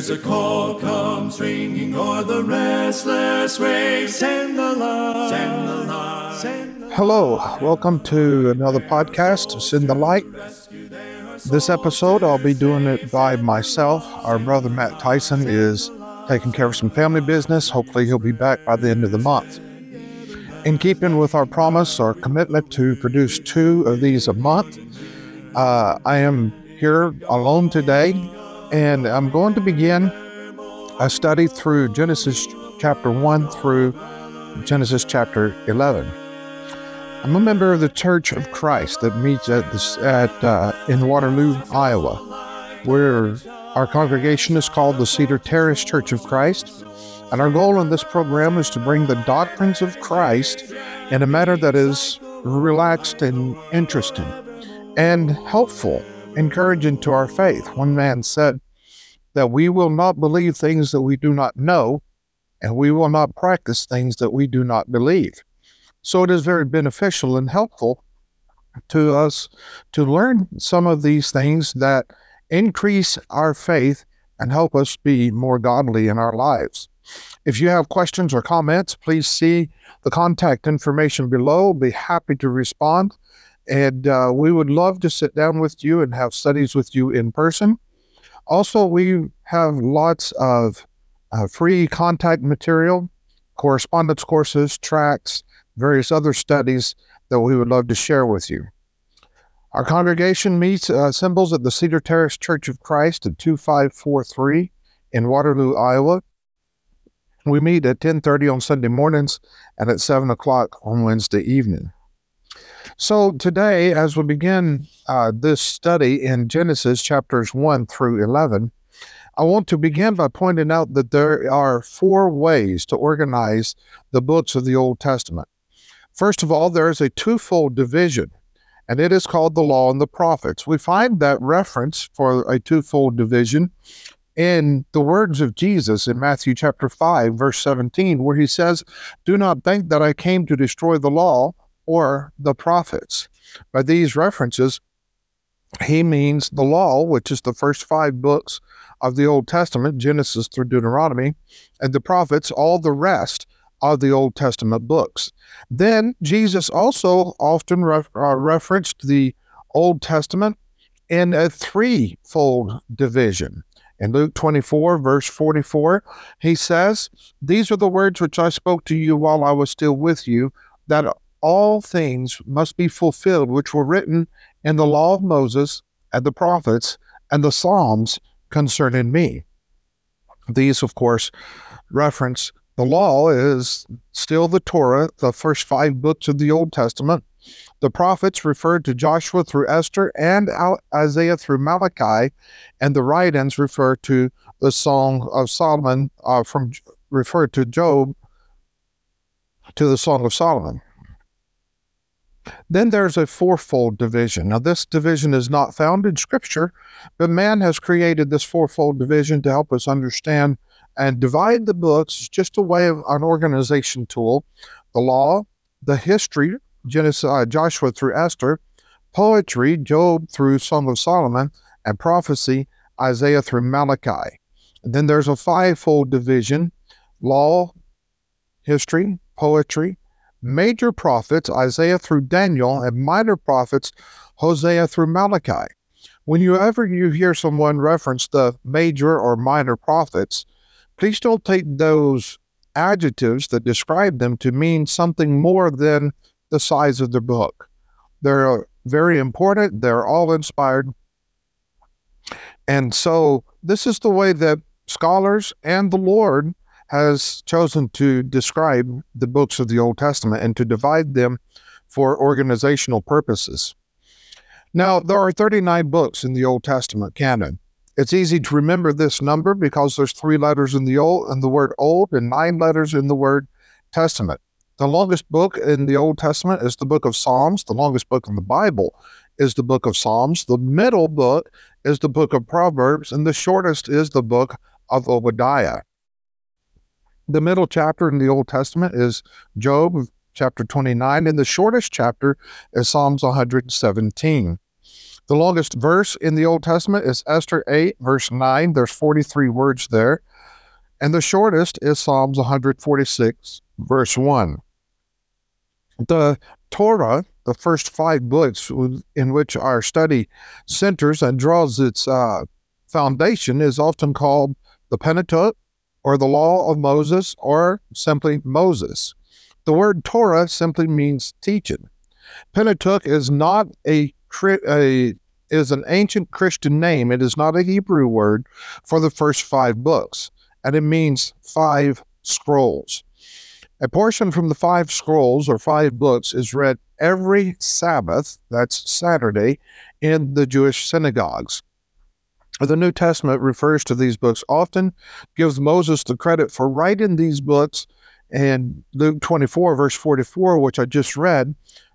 There's a call comes ringing o'er the restless waves. Send the light. Send the light. Hello, welcome to another podcast, Send the Light. This episode, I'll be doing it by myself. Our brother Matt Tyson is taking care of some family business. Hopefully, he'll be back by the end of the month. In keeping with our promise or commitment to produce two of these a month, uh, I am here alone today, and I'm going to begin. A study through Genesis chapter 1 through Genesis chapter 11. I'm a member of the Church of Christ that meets at this at uh, in Waterloo, Iowa, where our congregation is called the Cedar Terrace Church of Christ, and our goal in this program is to bring the doctrines of Christ in a manner that is relaxed and interesting and helpful, encouraging to our faith. One man said that we will not believe things that we do not know, and we will not practice things that we do not believe. So it is very beneficial and helpful to us to learn some of these things that increase our faith and help us be more godly in our lives. If you have questions or comments, please see the contact information below. Be happy to respond. And uh, we would love to sit down with you and have studies with you in person. Also, we have lots of uh, free contact material, correspondence courses, tracks, various other studies that we would love to share with you. Our congregation meets uh, assembles at the Cedar Terrace Church of Christ at 2543 in Waterloo, Iowa. We meet at 10:30 on Sunday mornings and at 7 o'clock on Wednesday evening. So today, as we begin uh, this study in Genesis chapters 1 through 11, I want to begin by pointing out that there are four ways to organize the books of the Old Testament. First of all, there is a twofold division, and it is called the law and the prophets. We find that reference for a twofold division in the words of Jesus in Matthew chapter 5, verse 17, where he says, Do not think that I came to destroy the law or the prophets. By these references, he means the law, which is the first five books of the Old Testament, Genesis through Deuteronomy, and the prophets, all the rest of the Old Testament books. Then Jesus also often uh, referenced the Old Testament in a threefold division. In Luke 24, verse 44, he says, These are the words which I spoke to you while I was still with you, that all things must be fulfilled which were written in the law of Moses and the prophets and the Psalms concerning me. These, of course, reference the law is still the Torah, the first five books of the Old Testament. The prophets referred to Joshua through Esther and Isaiah through Malachi, and the writings refer to the Song of Solomon uh, from refer to Job to the Song of Solomon. Then there's a fourfold division. Now, this division is not found in Scripture, but man has created this fourfold division to help us understand and divide the books. It's just a way of an organization tool. The law, the history, Genesis, uh, Joshua through Esther, poetry, Job through Song of Solomon, and prophecy, Isaiah through Malachi. And then there's a fivefold division law, history, poetry, major prophets, Isaiah through Daniel, and minor prophets, Hosea through Malachi. When you ever you hear someone reference the major or minor prophets, please don't take those adjectives that describe them to mean something more than the size of the book. They're very important, they're all inspired. And so this is the way that scholars and the Lord has chosen to describe the books of the Old Testament and to divide them for organizational purposes. Now, there are 39 books in the Old Testament canon. It's easy to remember this number because there's three letters in the old in the word old and nine letters in the word testament. The longest book in the Old Testament is the book of Psalms. The longest book in the Bible is the book of Psalms. The middle book is the book of Proverbs, and the shortest is the book of Obadiah. The middle chapter in the Old Testament is Job, chapter 29, and the shortest chapter is Psalms 117. The longest verse in the Old Testament is Esther 8, verse 9. There's 43 words there. And the shortest is Psalms 146, verse 1. The Torah, the first five books in which our study centers and draws its uh, foundation, is often called the Pentateuch or the Law of Moses or simply Moses. The word Torah simply means teaching. Pentateuch is not a, a is an ancient Christian name. It is not a Hebrew word for the first five books, and it means five scrolls. A portion from the five scrolls or five books is read every Sabbath, that's Saturday, in the Jewish synagogues. The New Testament refers to these books often, gives Moses the credit for writing these books. And Luke 24, verse 44, which I just read,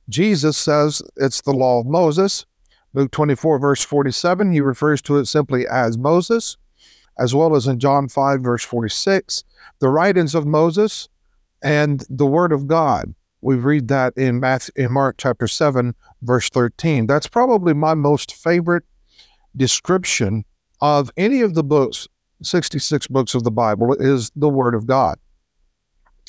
Jesus says it's the law of Moses. Luke 24, verse 47, he refers to it simply as Moses, as well as in John 5, verse 46, the writings of Moses and the Word of God. We read that in, Matthew, in Mark chapter 7, verse 13. That's probably my most favorite description of any of the books, 66 books of the Bible, is the Word of God.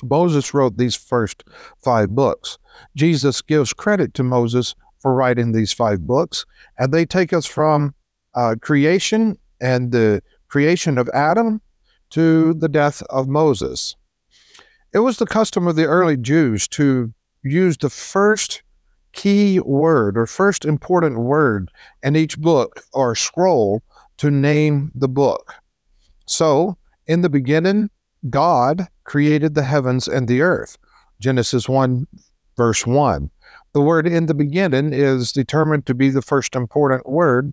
Moses wrote these first five books. Jesus gives credit to Moses for writing these five books. And they take us from uh, creation and the creation of Adam to the death of Moses. It was the custom of the early Jews to use the first key word or first important word in each book or scroll to name the book. So, in the beginning, God created the heavens and the earth. Genesis 1, verse 1. The word in the beginning is determined to be the first important word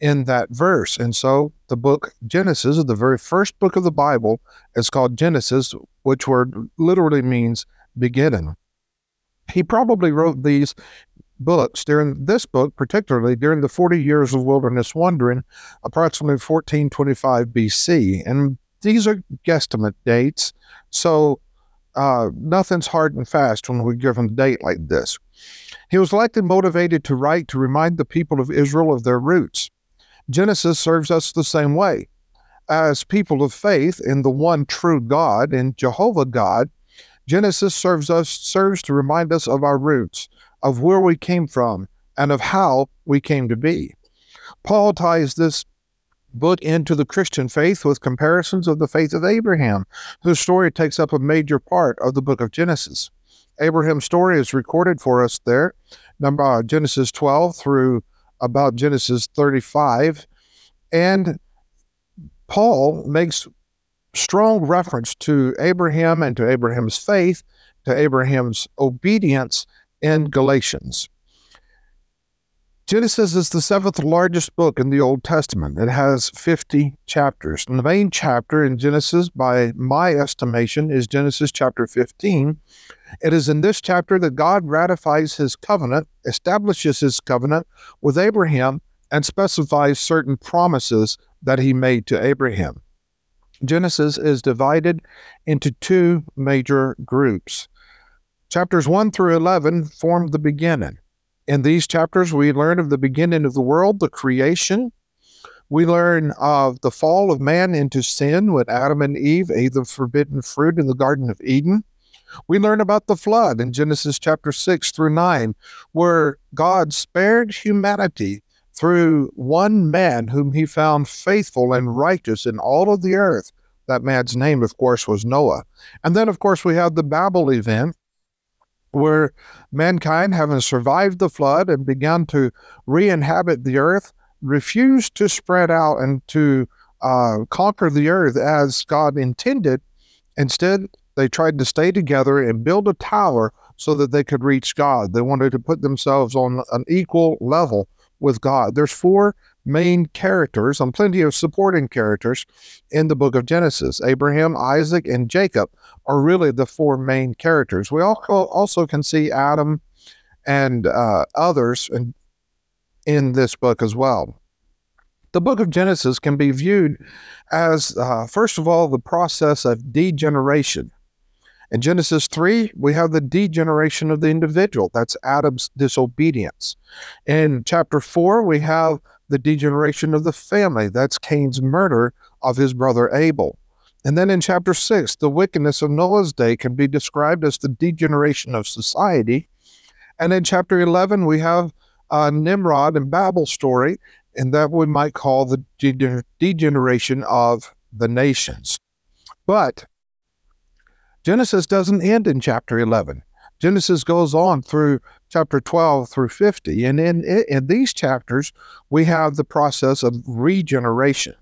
in that verse. And so the book Genesis, the very first book of the Bible, is called Genesis, which word literally means beginning. He probably wrote these books during this book, particularly during the 40 years of wilderness wandering, approximately 1425 BC. And these are guesstimate dates. So uh, nothing's hard and fast when we give him a date like this. He was likely motivated to write to remind the people of Israel of their roots. Genesis serves us the same way. As people of faith in the one true God, in Jehovah God, Genesis serves us serves to remind us of our roots, of where we came from, and of how we came to be. Paul ties this book into the Christian faith with comparisons of the faith of Abraham, whose story takes up a major part of the book of Genesis. Abraham's story is recorded for us there, number uh, Genesis 12 through about Genesis 35, and Paul makes strong reference to Abraham and to Abraham's faith, to Abraham's obedience in Galatians. Genesis is the seventh largest book in the Old Testament. It has 50 chapters. And the main chapter in Genesis, by my estimation, is Genesis chapter 15. It is in this chapter that God ratifies his covenant, establishes his covenant with Abraham, and specifies certain promises that he made to Abraham. Genesis is divided into two major groups. Chapters 1 through 11 form the beginning. In these chapters, we learn of the beginning of the world, the creation. We learn of the fall of man into sin when Adam and Eve ate the forbidden fruit in the Garden of Eden. We learn about the flood in Genesis chapter 6 through 9, where God spared humanity through one man whom he found faithful and righteous in all of the earth. That man's name, of course, was Noah. And then, of course, we have the Babel event, where mankind, having survived the flood and begun to re inhabit the earth, refused to spread out and to uh, conquer the earth as God intended. Instead, they tried to stay together and build a tower so that they could reach God. They wanted to put themselves on an equal level with God. There's four main characters and plenty of supporting characters in the book of Genesis. Abraham, Isaac, and Jacob are really the four main characters. We also can see Adam and uh, others in, in this book as well. The book of Genesis can be viewed as, uh, first of all, the process of degeneration. In Genesis 3, we have the degeneration of the individual. That's Adam's disobedience. In chapter 4, we have the degeneration of the family. That's Cain's murder of his brother Abel. And then in chapter 6, the wickedness of Noah's day can be described as the degeneration of society. And in chapter 11, we have a Nimrod and Babel story, and that we might call the degeneration of the nations. But Genesis doesn't end in chapter 11. Genesis goes on through chapter 12 through 50. And in, in these chapters, we have the process of regeneration.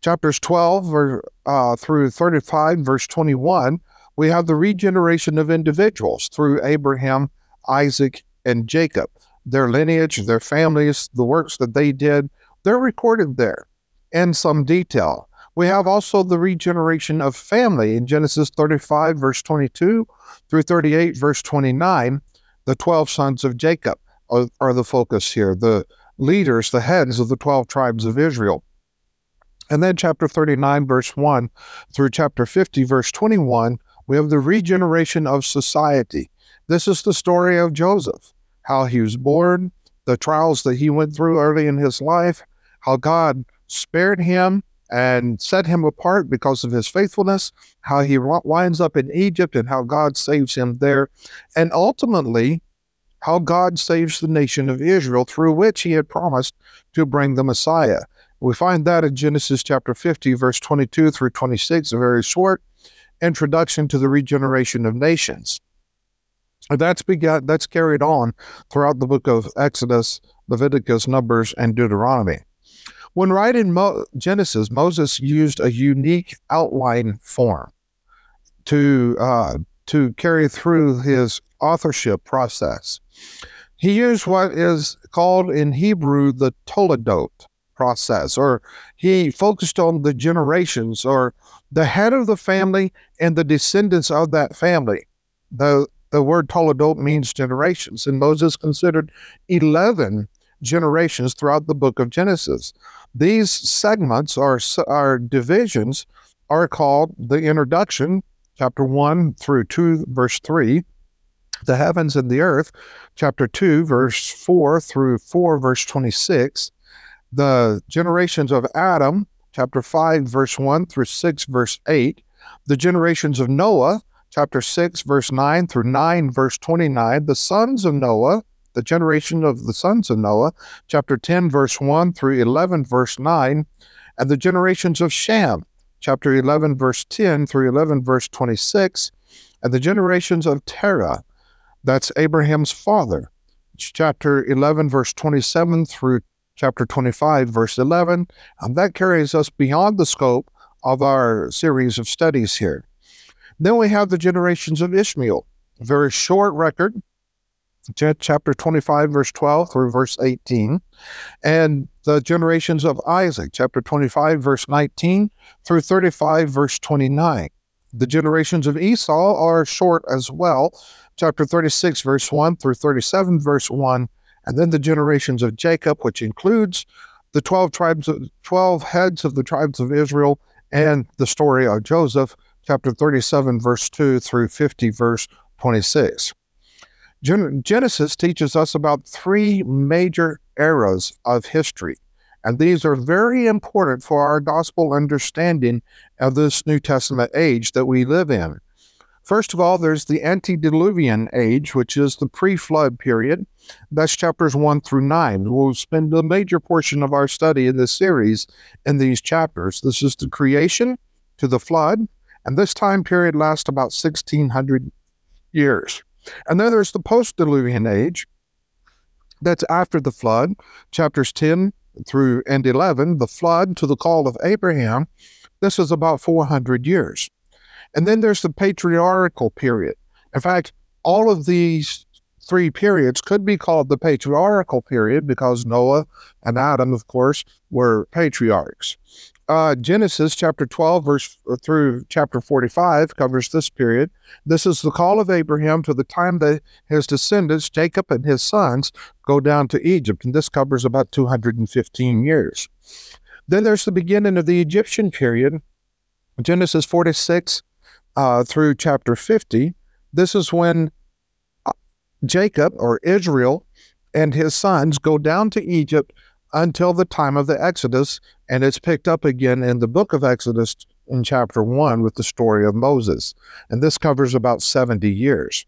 Chapters 12 uh, through 35, verse 21, we have the regeneration of individuals through Abraham, Isaac, and Jacob. Their lineage, their families, the works that they did, they're recorded there in some detail. We have also the regeneration of family in Genesis 35, verse 22 through 38, verse 29. The 12 sons of Jacob are, are the focus here, the leaders, the heads of the 12 tribes of Israel. And then chapter 39, verse 1 through chapter 50, verse 21, we have the regeneration of society. This is the story of Joseph, how he was born, the trials that he went through early in his life, how God spared him and set him apart because of his faithfulness, how he winds up in Egypt and how God saves him there, and ultimately how God saves the nation of Israel through which he had promised to bring the Messiah. We find that in Genesis chapter 50, verse 22 through 26, a very short introduction to the regeneration of nations. That's begun, that's carried on throughout the book of Exodus, Leviticus, Numbers, and Deuteronomy. When writing Mo- Genesis, Moses used a unique outline form to uh, to carry through his authorship process. He used what is called in Hebrew the Toledot process, or he focused on the generations, or the head of the family and the descendants of that family. The the word Toledot means generations, and Moses considered 11 generations throughout the book of Genesis. These segments or, or divisions are called the introduction, chapter 1 through 2, verse 3, the heavens and the earth, chapter 2, verse 4 through 4, verse 26, the generations of Adam, chapter 5, verse 1 through 6, verse 8, the generations of Noah, chapter 6, verse 9 through 9, verse 29, the sons of Noah, the generation of the sons of Noah, chapter 10, verse 1 through 11, verse 9, and the generations of Shem, chapter 11, verse 10 through 11, verse 26, and the generations of Terah, that's Abraham's father, chapter 11, verse 27 through chapter 25, verse 11, and that carries us beyond the scope of our series of studies here. Then we have the generations of Ishmael, very short record, chapter 25, verse 12 through verse 18, and the generations of Isaac, chapter 25, verse 19 through 35, verse 29. The generations of Esau are short as well, chapter 36, verse 1 through 37, verse 1, and then the generations of Jacob, which includes the 12 tribes, 12 heads of the tribes of Israel, and the story of Joseph, chapter 37, verse 2 through 50, verse 26. Genesis teaches us about three major eras of history, and these are very important for our gospel understanding of this New Testament age that we live in. First of all, there's the antediluvian age, which is the pre flood period. That's chapters 1 through 9. We'll spend a major portion of our study in this series in these chapters. This is the creation to the flood, and this time period lasts about 1600 years. And then there's the post diluvian age. That's after the flood, chapters 10 through and 11, the flood to the call of Abraham. This is about 400 years. And then there's the patriarchal period. In fact, all of these three periods could be called the patriarchal period because Noah and Adam, of course, were patriarchs uh, Genesis chapter 12, verse uh, through chapter 45 covers this period. This is the call of Abraham to the time that his descendants, Jacob and his sons, go down to Egypt. And this covers about 215 years. Then there's the beginning of the Egyptian period, Genesis 46 uh, through chapter 50, this is when uh, Jacob or Israel and his sons go down to Egypt until the time of the Exodus, and it's picked up again in the book of Exodus in chapter 1 with the story of Moses. And this covers about 70 years.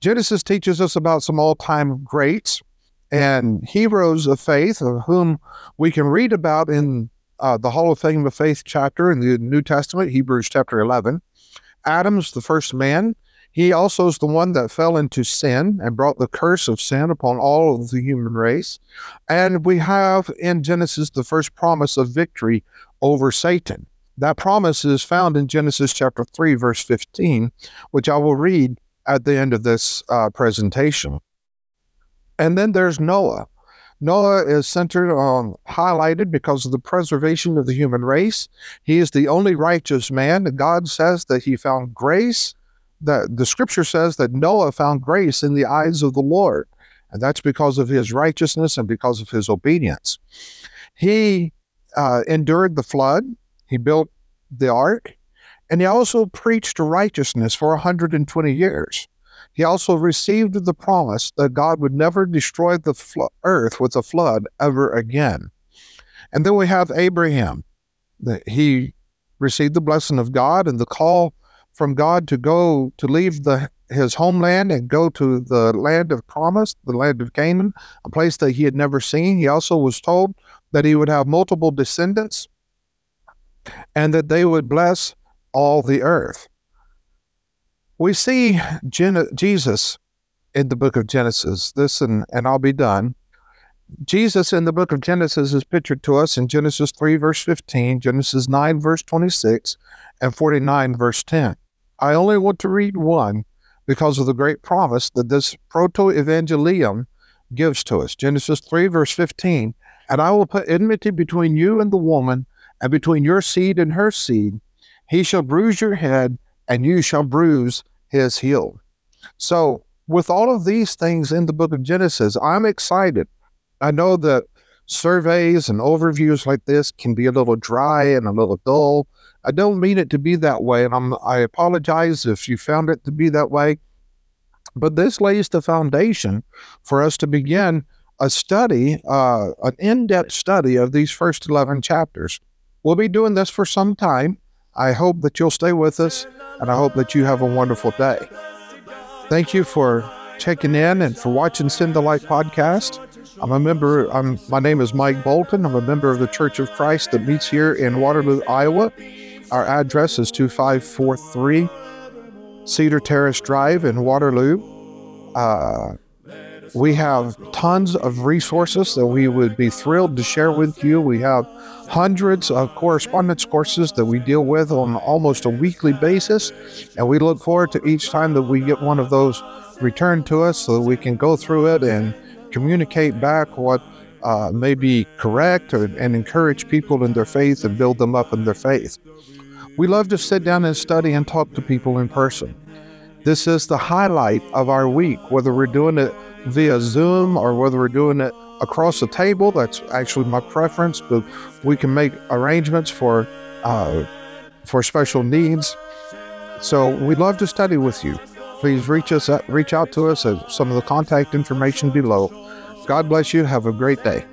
Genesis teaches us about some all time greats and heroes of faith, of whom we can read about in uh, the Hall of Fame of Faith chapter in the New Testament, Hebrews chapter 11. Adam's the first man. He also is the one that fell into sin and brought the curse of sin upon all of the human race. And we have in Genesis the first promise of victory over Satan. That promise is found in Genesis chapter 3, verse 15, which I will read at the end of this uh, presentation. And then there's Noah. Noah is centered on, highlighted because of the preservation of the human race. He is the only righteous man. God says that he found grace. That the scripture says that Noah found grace in the eyes of the Lord. And that's because of his righteousness and because of his obedience. He uh, endured the flood. He built the ark. And he also preached righteousness for 120 years. He also received the promise that God would never destroy the earth with a flood ever again. And then we have Abraham. He received the blessing of God and the call from God to go to leave the his homeland and go to the land of promise, the land of Canaan, a place that he had never seen. He also was told that he would have multiple descendants and that they would bless all the earth. We see Gen- Jesus in the book of Genesis. And, and I'll be done. Jesus in the book of Genesis is pictured to us in Genesis 3, verse 15, Genesis 9, verse 26, and 49, verse 10. I only want to read one because of the great promise that this proto evangelium gives to us. Genesis 3, verse 15. And I will put enmity between you and the woman, and between your seed and her seed. He shall bruise your head, and you shall bruise his heel. So, with all of these things in the book of Genesis, I'm excited. I know that surveys and overviews like this can be a little dry and a little dull. I don't mean it to be that way, and I'm, I apologize if you found it to be that way. But this lays the foundation for us to begin a study, uh, an in depth study of these first 11 chapters. We'll be doing this for some time. I hope that you'll stay with us, and I hope that you have a wonderful day. Thank you for checking in and for watching Send the Light podcast. I'm a member, I'm, my name is Mike Bolton. I'm a member of the Church of Christ that meets here in Waterloo, Iowa. Our address is 2543 Cedar Terrace Drive in Waterloo. Uh, we have tons of resources that we would be thrilled to share with you. We have hundreds of correspondence courses that we deal with on almost a weekly basis, and we look forward to each time that we get one of those returned to us so that we can go through it and communicate back what uh, may be correct or, and encourage people in their faith and build them up in their faith. We love to sit down and study and talk to people in person. This is the highlight of our week, whether we're doing it via Zoom or whether we're doing it across the table. That's actually my preference, but we can make arrangements for uh, for special needs. So we'd love to study with you. Please reach us at, reach out to us at some of the contact information below. God bless you. Have a great day.